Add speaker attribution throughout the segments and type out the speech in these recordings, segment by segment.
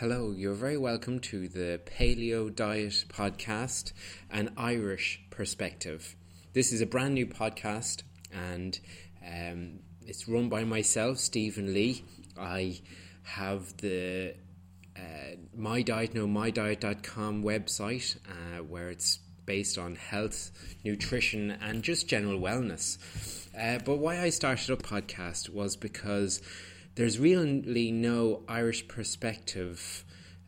Speaker 1: Hello, you're very welcome to the Paleo Diet Podcast, an Irish perspective. This is a brand new podcast and um, it's run by myself, Stephen Lee. I have the uh, My Diet, no, mydiet.com website uh, where it's based on health, nutrition, and just general wellness. Uh, but why I started a podcast was because there's really no Irish perspective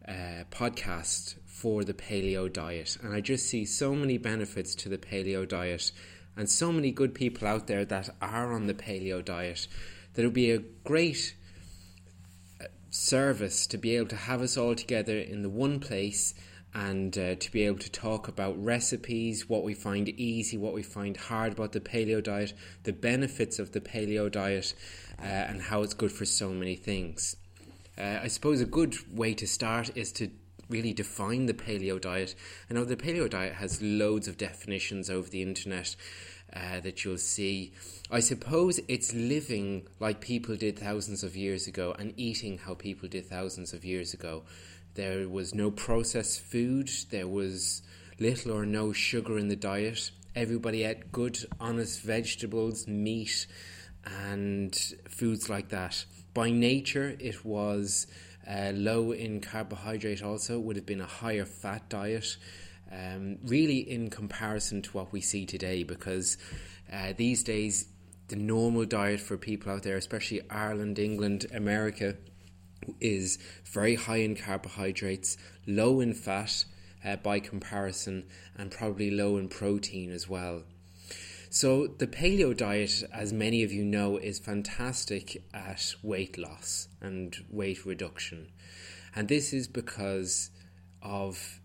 Speaker 1: uh, podcast for the paleo diet, and I just see so many benefits to the paleo diet, and so many good people out there that are on the paleo diet that it would be a great uh, service to be able to have us all together in the one place and uh, to be able to talk about recipes, what we find easy, what we find hard about the paleo diet, the benefits of the paleo diet, uh, and how it's good for so many things. Uh, I suppose a good way to start is to really define the paleo diet. I know the paleo diet has loads of definitions over the internet. Uh, that you'll see. I suppose it's living like people did thousands of years ago and eating how people did thousands of years ago. There was no processed food, there was little or no sugar in the diet. Everybody ate good, honest vegetables, meat, and foods like that. By nature, it was uh, low in carbohydrate, also, would have been a higher fat diet. Um, really, in comparison to what we see today, because uh, these days, the normal diet for people out there, especially Ireland, England, America, is very high in carbohydrates, low in fat uh, by comparison, and probably low in protein as well. So, the paleo diet, as many of you know, is fantastic at weight loss and weight reduction. And this is because of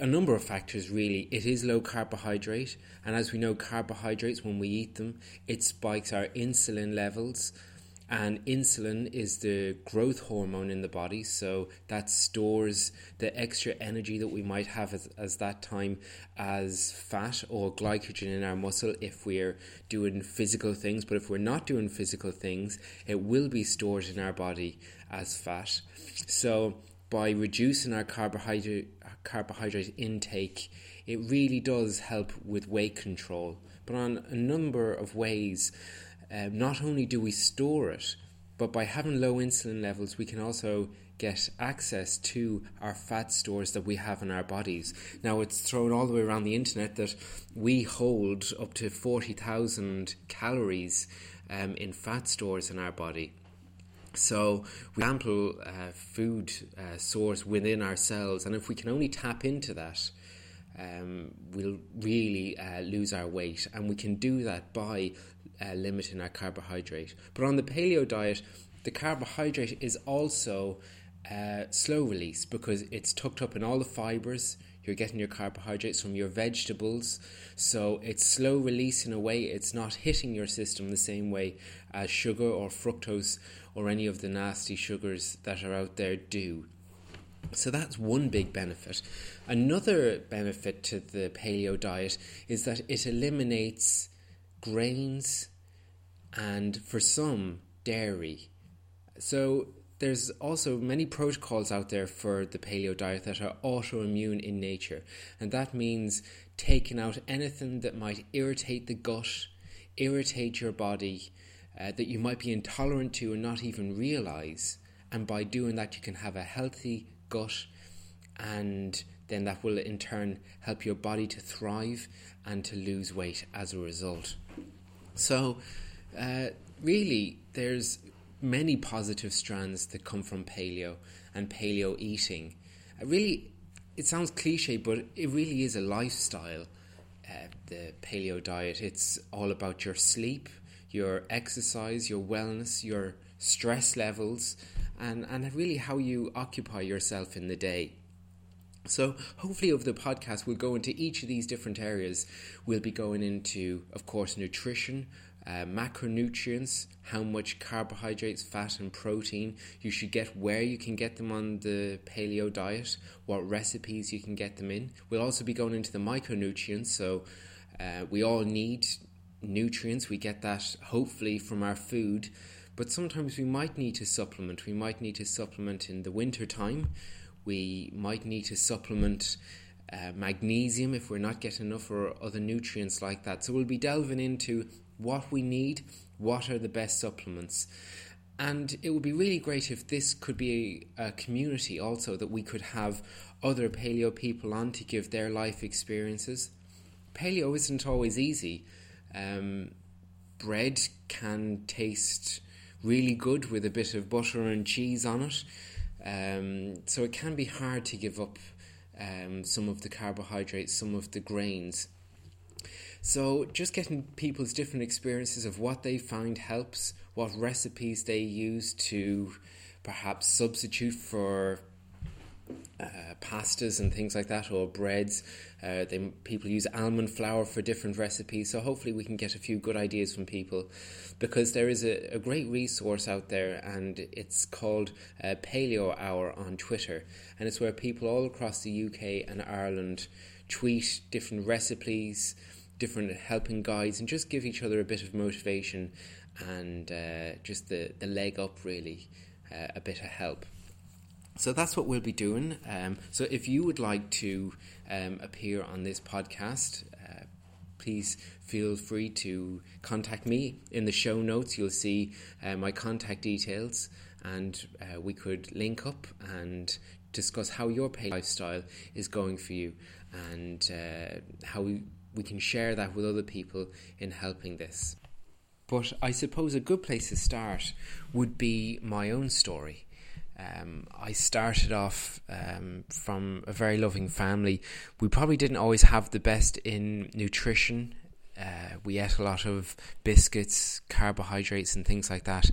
Speaker 1: a number of factors, really. It is low carbohydrate, and as we know, carbohydrates, when we eat them, it spikes our insulin levels and insulin is the growth hormone in the body so that stores the extra energy that we might have as, as that time as fat or glycogen in our muscle. If we're doing physical things but if we're not doing physical things it will be stored in our body as fat. So by reducing our carbohydrate carbohydrate intake it really does help with weight control. But on a number of ways um, not only do we store it, but by having low insulin levels, we can also get access to our fat stores that we have in our bodies. Now, it's thrown all the way around the internet that we hold up to 40,000 calories um, in fat stores in our body. So, we have ample uh, food uh, source within ourselves, and if we can only tap into that, um, we'll really uh, lose our weight, and we can do that by uh, limiting our carbohydrate. But on the paleo diet, the carbohydrate is also uh, slow release because it's tucked up in all the fibers. You're getting your carbohydrates from your vegetables, so it's slow release in a way. It's not hitting your system the same way as sugar or fructose or any of the nasty sugars that are out there do. So that's one big benefit. Another benefit to the paleo diet is that it eliminates grains and for some dairy. So there's also many protocols out there for the paleo diet that are autoimmune in nature, and that means taking out anything that might irritate the gut, irritate your body, uh, that you might be intolerant to and not even realize. And by doing that, you can have a healthy gut, and then that will in turn help your body to thrive and to lose weight as a result. So, uh, really, there's many positive strands that come from paleo and paleo eating. Uh, really, it sounds cliche, but it really is a lifestyle. Uh, the paleo diet. It's all about your sleep, your exercise, your wellness, your stress levels, and, and really how you occupy yourself in the day. So, hopefully, over the podcast, we'll go into each of these different areas. We'll be going into, of course, nutrition, uh, macronutrients, how much carbohydrates, fat, and protein you should get, where you can get them on the paleo diet, what recipes you can get them in. We'll also be going into the micronutrients, so uh, we all need nutrients. We get that hopefully from our food, but sometimes we might need to supplement. We might need to supplement in the winter time. We might need to supplement uh, magnesium if we're not getting enough or other nutrients like that. So we'll be delving into what we need, what are the best supplements. And it would be really great if this could be a, a community also that we could have other paleo people on to give their life experiences. Paleo isn't always easy. Um, bread can taste really good with a bit of butter and cheese on it. Um, so it can be hard to give up um, some of the carbohydrates, some of the grains. So, just getting people's different experiences of what they find helps, what recipes they use to perhaps substitute for uh, pastas and things like that, or breads. Uh, they, people use almond flour for different recipes, so hopefully we can get a few good ideas from people because there is a, a great resource out there and it's called uh, Paleo Hour on Twitter, and it's where people all across the UK and Ireland tweet different recipes, different helping guides, and just give each other a bit of motivation and uh, just the, the leg up, really, uh, a bit of help. So that's what we'll be doing. Um, so if you would like to um, appear on this podcast, uh, please feel free to contact me. In the show notes, you'll see uh, my contact details, and uh, we could link up and discuss how your pay lifestyle is going for you and uh, how we, we can share that with other people in helping this. But I suppose a good place to start would be my own story. Um, I started off um, from a very loving family. We probably didn't always have the best in nutrition. Uh, we ate a lot of biscuits, carbohydrates, and things like that.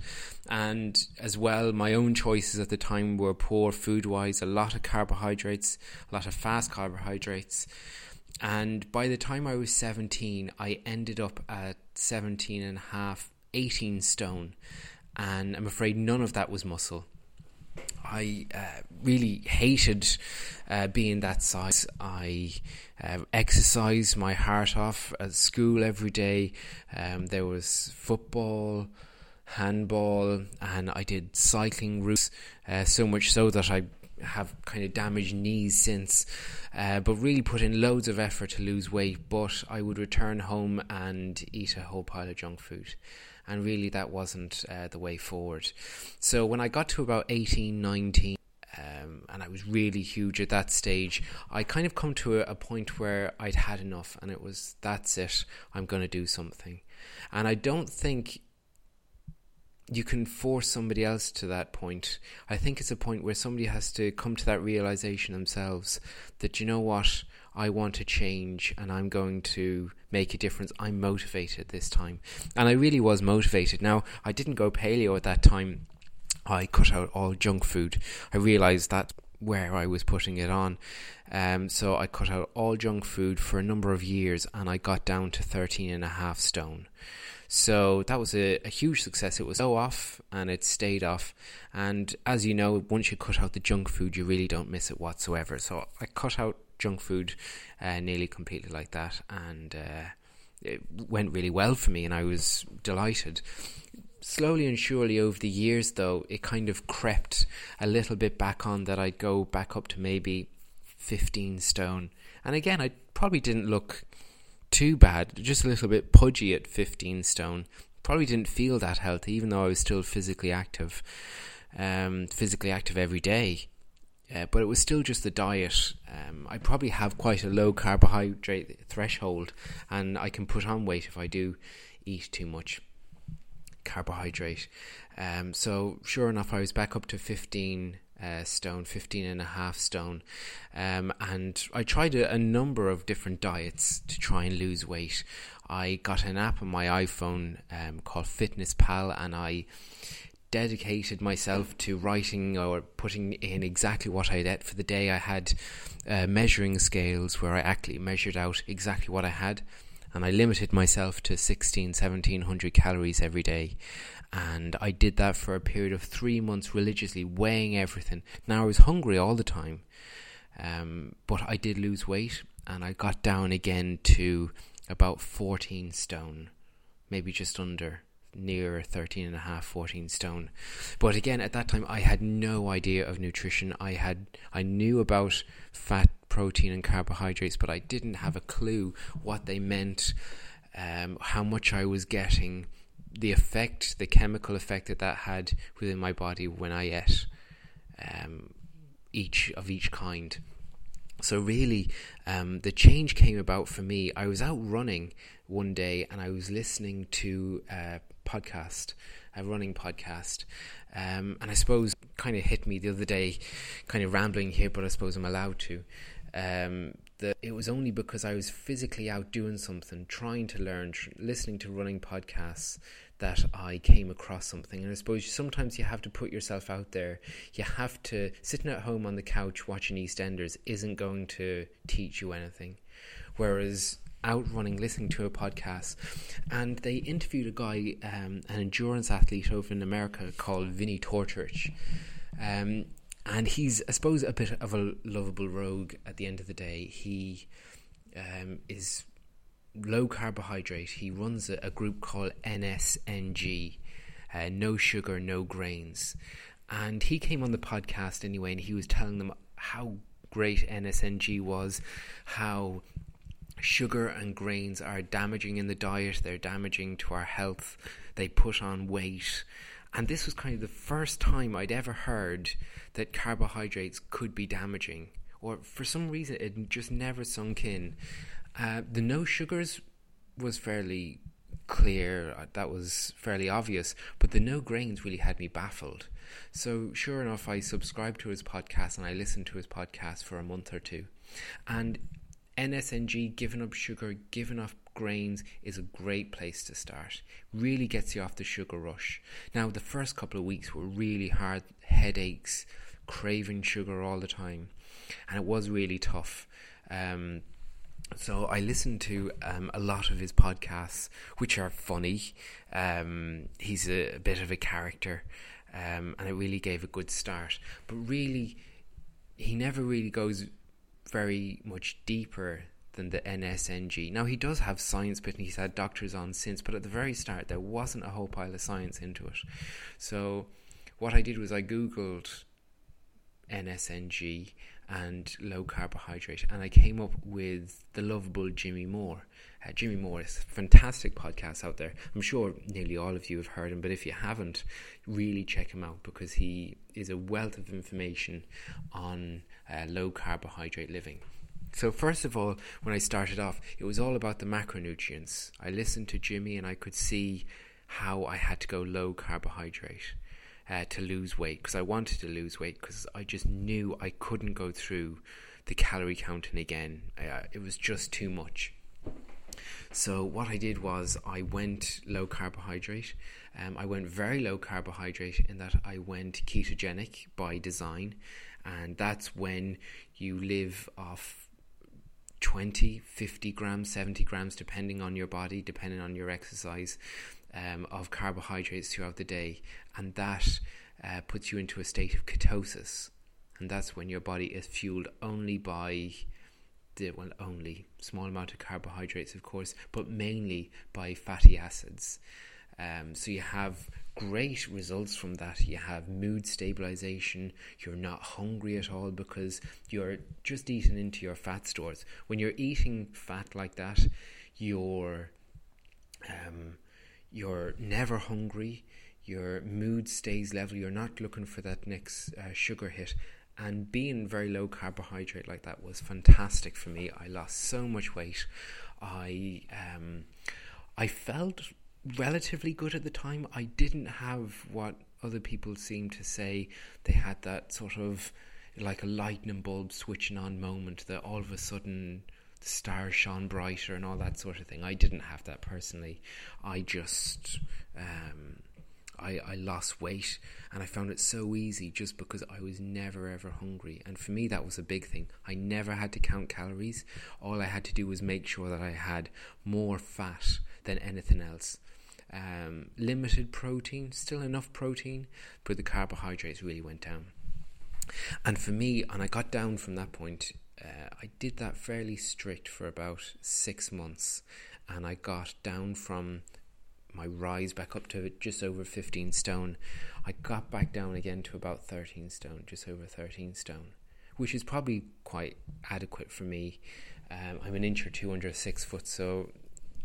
Speaker 1: And as well, my own choices at the time were poor food wise, a lot of carbohydrates, a lot of fast carbohydrates. And by the time I was 17, I ended up at 17 and a half, 18 stone. And I'm afraid none of that was muscle. I uh, really hated uh, being that size. I uh, exercised my heart off at school every day. Um, there was football, handball, and I did cycling routes. Uh, so much so that I have kind of damaged knees since, uh, but really put in loads of effort to lose weight. But I would return home and eat a whole pile of junk food and really that wasn't uh, the way forward. So when I got to about 18, 19, um, and I was really huge at that stage, I kind of come to a, a point where I'd had enough, and it was that's it, I'm going to do something. And I don't think you can force somebody else to that point. I think it's a point where somebody has to come to that realization themselves that, you know what, I want to change and I'm going to make a difference. I'm motivated this time. And I really was motivated. Now, I didn't go paleo at that time. I cut out all junk food. I realized that where I was putting it on. Um, so I cut out all junk food for a number of years and I got down to 13 and a half stone. So that was a, a, huge success. It was so off and it stayed off. And as you know, once you cut out the junk food, you really don't miss it whatsoever. So I cut out junk food uh, nearly completely like that, and uh, it went really well for me, and I was delighted. Slowly and surely over the years, though, it kind of crept a little bit back on that I'd go back up to maybe 15 stone. And again, I probably didn't look too bad, just a little bit pudgy at 15 stone. Probably didn't feel that healthy, even though I was still physically active, um, physically active every day. Uh, but it was still just the diet. Um, I probably have quite a low carbohydrate threshold, and I can put on weight if I do eat too much carbohydrate. Um, so, sure enough, I was back up to 15 uh, stone, 15 and a half stone. Um, and I tried a, a, number of different diets to try and lose weight. I got an app on my iPhone um, called Fitness Pal, and I dedicated myself to writing or putting in exactly what I'd ate for the day. I had uh, measuring scales where I actually measured out exactly what I had, and I limited myself to 16, 1700 calories every day. And I did that for a period of three months religiously, weighing everything. Now I was hungry all the time, um, but I did lose weight, and I got down again to about 14 stone, maybe just under near 13 and a half 14 stone. But again at that time i had no idea of nutrition. I had i knew about fat protein and carbohydrates but i didn't have a clue what they meant um, how much i was getting the effect the chemical effect that that had within my body when i ate um, each of each kind so really, um, the change came about for me. I was out running one day and I was listening to a podcast, a running podcast, um, and I suppose kind of hit me the other day, kind of rambling here, but I suppose I'm allowed to. Um, that it was only because I was physically out doing something, trying to learn, tr- listening to running podcasts, that I came across something. And I suppose sometimes you have to put yourself out there. You have to, sitting at home on the couch watching EastEnders isn't going to teach you anything. Whereas out running, listening to a podcast, and they interviewed a guy, um, an endurance athlete over in America called Vinnie Tortorich. Um, and he's, I suppose, a bit of a lovable rogue at the end of the day. He um, is low carbohydrate. He runs a, a group called NSNG, uh, no sugar, no grains. And he came on the podcast anyway, and he was telling them how great NSNG was, how sugar and grains are damaging in the diet, they're damaging to our health, they put on weight. And this was kind of the first time I'd ever heard that carbohydrates could be damaging, or for some reason it just never sunk in. Uh, the no sugars was fairly clear, uh, that was fairly obvious, but the no grains really had me baffled. So, sure enough, I subscribed to his podcast and I listened to his podcast for a month or two. And NSNG, giving up sugar, giving up grains, is a great place to start. Really gets you off the sugar rush. Now, the first couple of weeks were really hard headaches, craving sugar all the time, and it was really tough. Um, so I listened to um, a lot of his podcasts, which are funny. Um, he's a, a, bit of a character, um, and it really gave a good start. But really, he never really goes very much deeper than the NSNG. Now he does have science, but he's had doctors on since. But at the very start, there wasn't a whole pile of science into it. So what I did was I googled NSNG and low carbohydrate. And I came up with the lovable Jimmy Moore. Uh, Jimmy Moore is a fantastic podcast out there. I'm sure nearly all of you have heard him, but if you haven't, really check him out because he is a wealth of information on uh, low carbohydrate living. So, first of all, when I started off, it was all about the macronutrients. I listened to Jimmy and I could see how I had to go low carbohydrate uh, to lose weight because I wanted to lose weight because I just knew I couldn't go through the calorie counting again. Uh, it was just too much. So what I did was I went low carbohydrate. Um, I went very low carbohydrate in that I went ketogenic by design, and that's when you live off 20, 50 grams, 70 grams, depending on your body, depending on your exercise, um, of carbohydrates throughout the day, and that uh, puts you into a state of ketosis, and that's when your body is fueled only by the well, only small amount of carbohydrates, of course, but mainly by fatty acids. Um, so you have great results from that. You have mood stabilization. You're not hungry at all because you're just eating into your fat stores. When you're eating fat like that, you're um, you're never hungry, your mood stays level, you're not looking for that next uh, sugar hit. And being very low carbohydrate like that was fantastic for me. I lost so much weight. I um, I felt relatively good at the time. I didn't have what other people seem to say. They had that sort of like a lightning bulb switching on moment that all of a sudden the stars shone brighter and all that sort of thing. I didn't have that personally. I just um, I, I lost weight and I found it so easy just because I was never ever hungry. And for me, that was a big thing. I never had to count calories. All I had to do was make sure that I had more fat than anything else. Um, limited protein, still enough protein, but the carbohydrates really went down. And for me, and I got down from that point uh, I did that fairly strict for about six months, and I got down from my rise back up to just over 15 stone, I got back down again to about 13 stone, just over 13 stone, which is probably quite adequate for me. Um, I'm an inch or two under six foot, so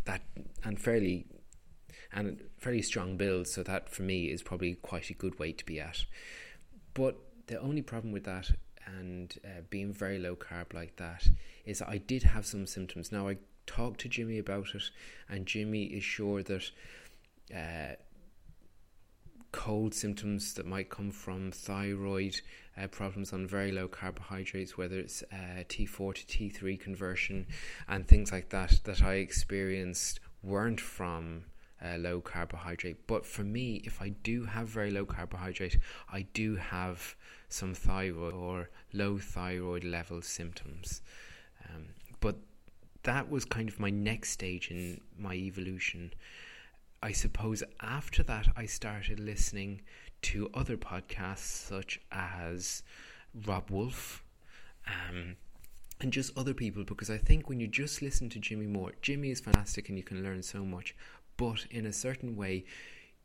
Speaker 1: that and fairly and fairly strong build, so that for me is probably quite a good weight to be at. But the only problem with that and uh, being very low carb like that is I did have some symptoms. Now I talked to Jimmy about it, and Jimmy is sure that uh, cold symptoms that might come from thyroid uh, problems on very low carbohydrates, whether it's uh, T4 to T3 conversion and things like that, that I experienced weren't from uh, low carbohydrate. But for me, if I do have very low carbohydrate, I do have some thyroid or low thyroid level symptoms. Um, but that was kind of my next stage in my evolution. I suppose after that, I started listening to other podcasts such as Robb Wolf. Um, and just other people because I think when you just listen to Jimmy Moore, Jimmy is fantastic and you can learn so much but in a certain way,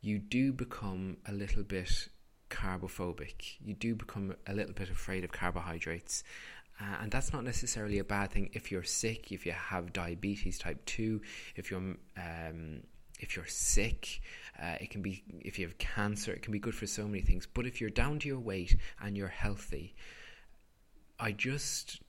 Speaker 1: you do become a little bit carbophobic. You do become a little bit afraid of carbohydrates. Uh, and that's not necessarily a bad thing if you're sick, if you have diabetes type 2, if you're um, if you're sick, uh, it can be if you have cancer, it can be good for so many things. But if you're down to your weight and you're healthy, I just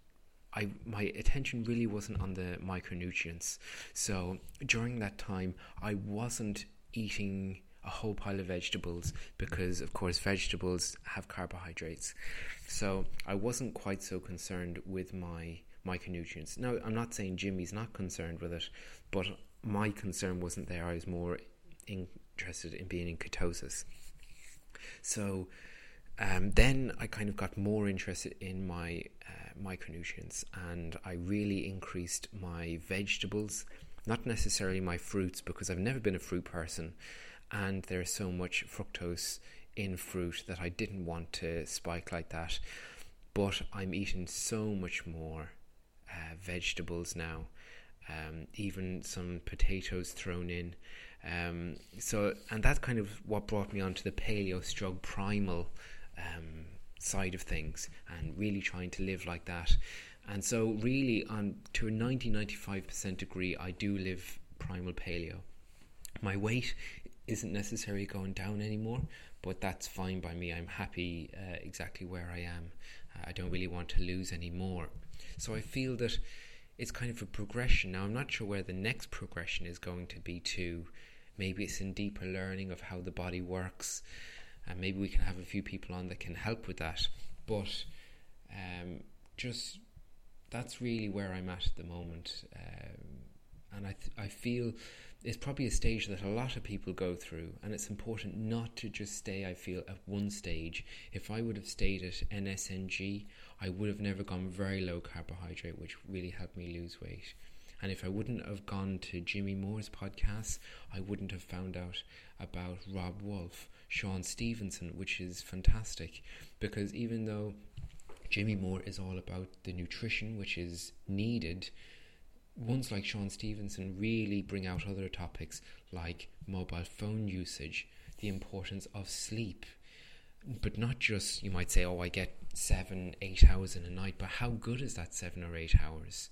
Speaker 1: I my attention really wasn't on the micronutrients. So during that time, I wasn't eating a whole pile of vegetables because, of course, vegetables have carbohydrates. So I wasn't quite so concerned with my micronutrients. Now, I'm not saying Jimmy's not concerned with it, but my concern wasn't there. I was more interested in being in ketosis. So um, then I kind of got more interested in my uh, micronutrients and I really increased my vegetables, not necessarily my fruits because I've never been a fruit person and there's so much fructose in fruit that I didn't want to spike like that. But I'm eating so much more uh, vegetables now, um, even some potatoes thrown in. Um, so, and that's kind of what brought me onto the paleo stroke primal um, side of things and really trying to live like that. And so, really, on to a 90 95% degree, I do live primal paleo. My weight isn't necessarily going down anymore, but that's fine by me. I'm happy uh, exactly where I am. Uh, I don't really want to lose any more. So, I feel that it's kind of a progression. Now, I'm not sure where the next progression is going to be to. Maybe it's in deeper learning of how the body works and maybe we can have a few people on that can help with that. But um, just that's really where I'm at at the moment, um, and I th- I feel it's probably a stage that a lot of people go through, and it's important not to just stay. I feel at one stage. If I would have stayed at NSNG, I would have never gone very low carbohydrate, which really helped me lose weight. And if I wouldn't have gone to Jimmy Moore's podcast, I wouldn't have found out about Robb Wolf, Shawn Stevenson, which is fantastic because even though Jimmy Moore is all about the nutrition which is needed, ones like Shawn Stevenson really bring out other topics like mobile phone usage, the importance of sleep. But not just, you might say, oh, I get seven, eight hours in a night, but how good is that seven or eight hours?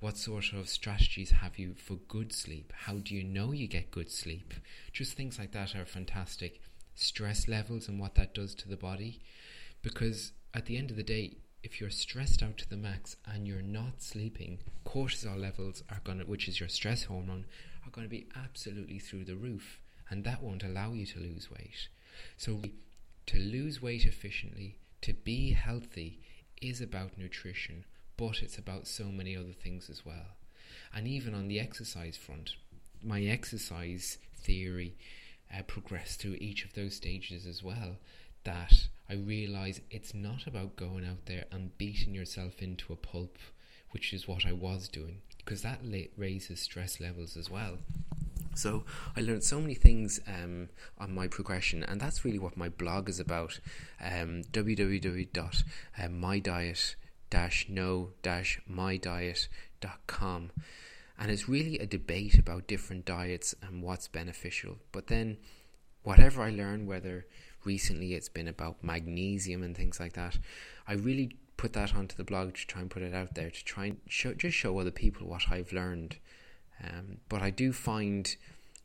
Speaker 1: What sort of strategies have you for good sleep? How do you know you get good sleep? Just things like that are fantastic. Stress levels and what that does to the body. Because at the end of the day, if you're stressed out to the max and you're not sleeping, cortisol levels are going to, which is your stress hormone, are going to be absolutely through the roof. And that won't allow you to lose weight. So, to lose weight efficiently, to be healthy, is about nutrition but it's about so many other things as well. And even on the exercise front, my exercise theory uh, progressed through each of those stages as well. That I realize it's not about going out there and beating yourself into a pulp, which is what I was doing, because that raises stress levels as well. So I learned so many things um, on my progression, and that's really what my blog is about. Um, www.mydiet.com dash no dash mydiet.com and it's really a debate about different diets and what's beneficial. But then, whatever I learn, whether recently it's been about magnesium and things like that, I really put that onto the blog to try and put it out there to try and show, just show other people what I've learned. Um, but I do find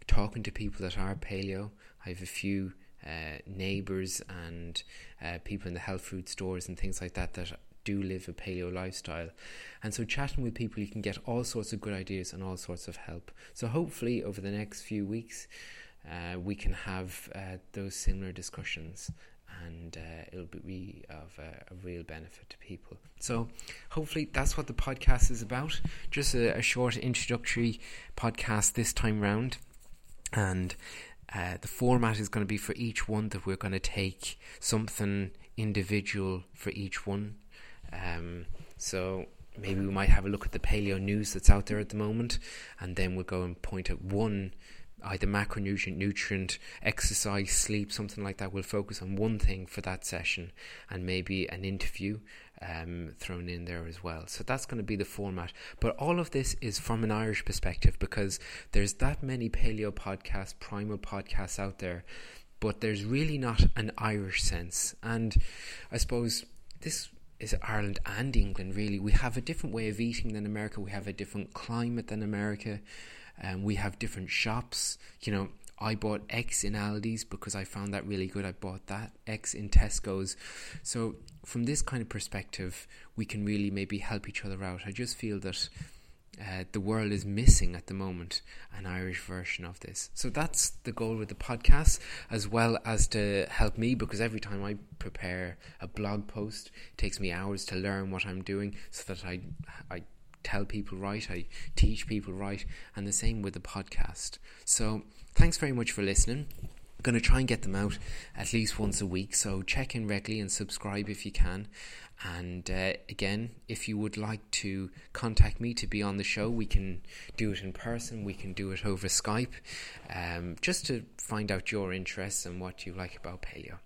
Speaker 1: talking to people that are paleo, I have a few uh, neighbours and uh, people in the health food stores and things like that that do live a paleo lifestyle. And so, chatting with people, you can get all sorts of good ideas and all sorts of help. So, hopefully, over the next few weeks, uh, we can have uh, those similar discussions and uh, it'll be of a, a, real benefit to people. So, hopefully, that's what the podcast is about. Just a, a short introductory podcast this time round. And uh, the format is going to be for each one that we're going to take something individual for each one. Um, so maybe we might have a look at the paleo news that's out there at the moment, and then we'll go and point at one either macronutrient, nutrient, exercise, sleep, something like that. We'll focus on one thing for that session and maybe an interview um, thrown in there as well. So that's going to be the format. But all of this is from an Irish perspective because there's that many paleo podcasts, primal podcasts out there, but there's really not an Irish sense. And I suppose this is Ireland and England really. We have a different way of eating than America. We have a different climate than America. Um, we have different shops. You know, I bought X in Aldi's because I found that really good. I bought that X in Tesco's. So from this kind of perspective, we can really maybe help each other out. I just feel that uh, the world is missing at the moment an Irish version of this. So that's the goal with the podcast, as well as to help me because every time I prepare a blog post, it takes me hours to learn what I'm doing so that I I tell people right, I teach people right, and the same with the podcast. So, thanks very much for listening. Going to try and get them out at least once a week, so check in regularly and subscribe if you can. And uh, again, if you would like to contact me to be on the show, we can do it in person, we can do it over Skype, um, just to find out your interests and what you like about paleo.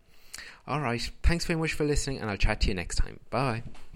Speaker 1: All right, thanks very much for listening, and I'll chat to you next time. Bye.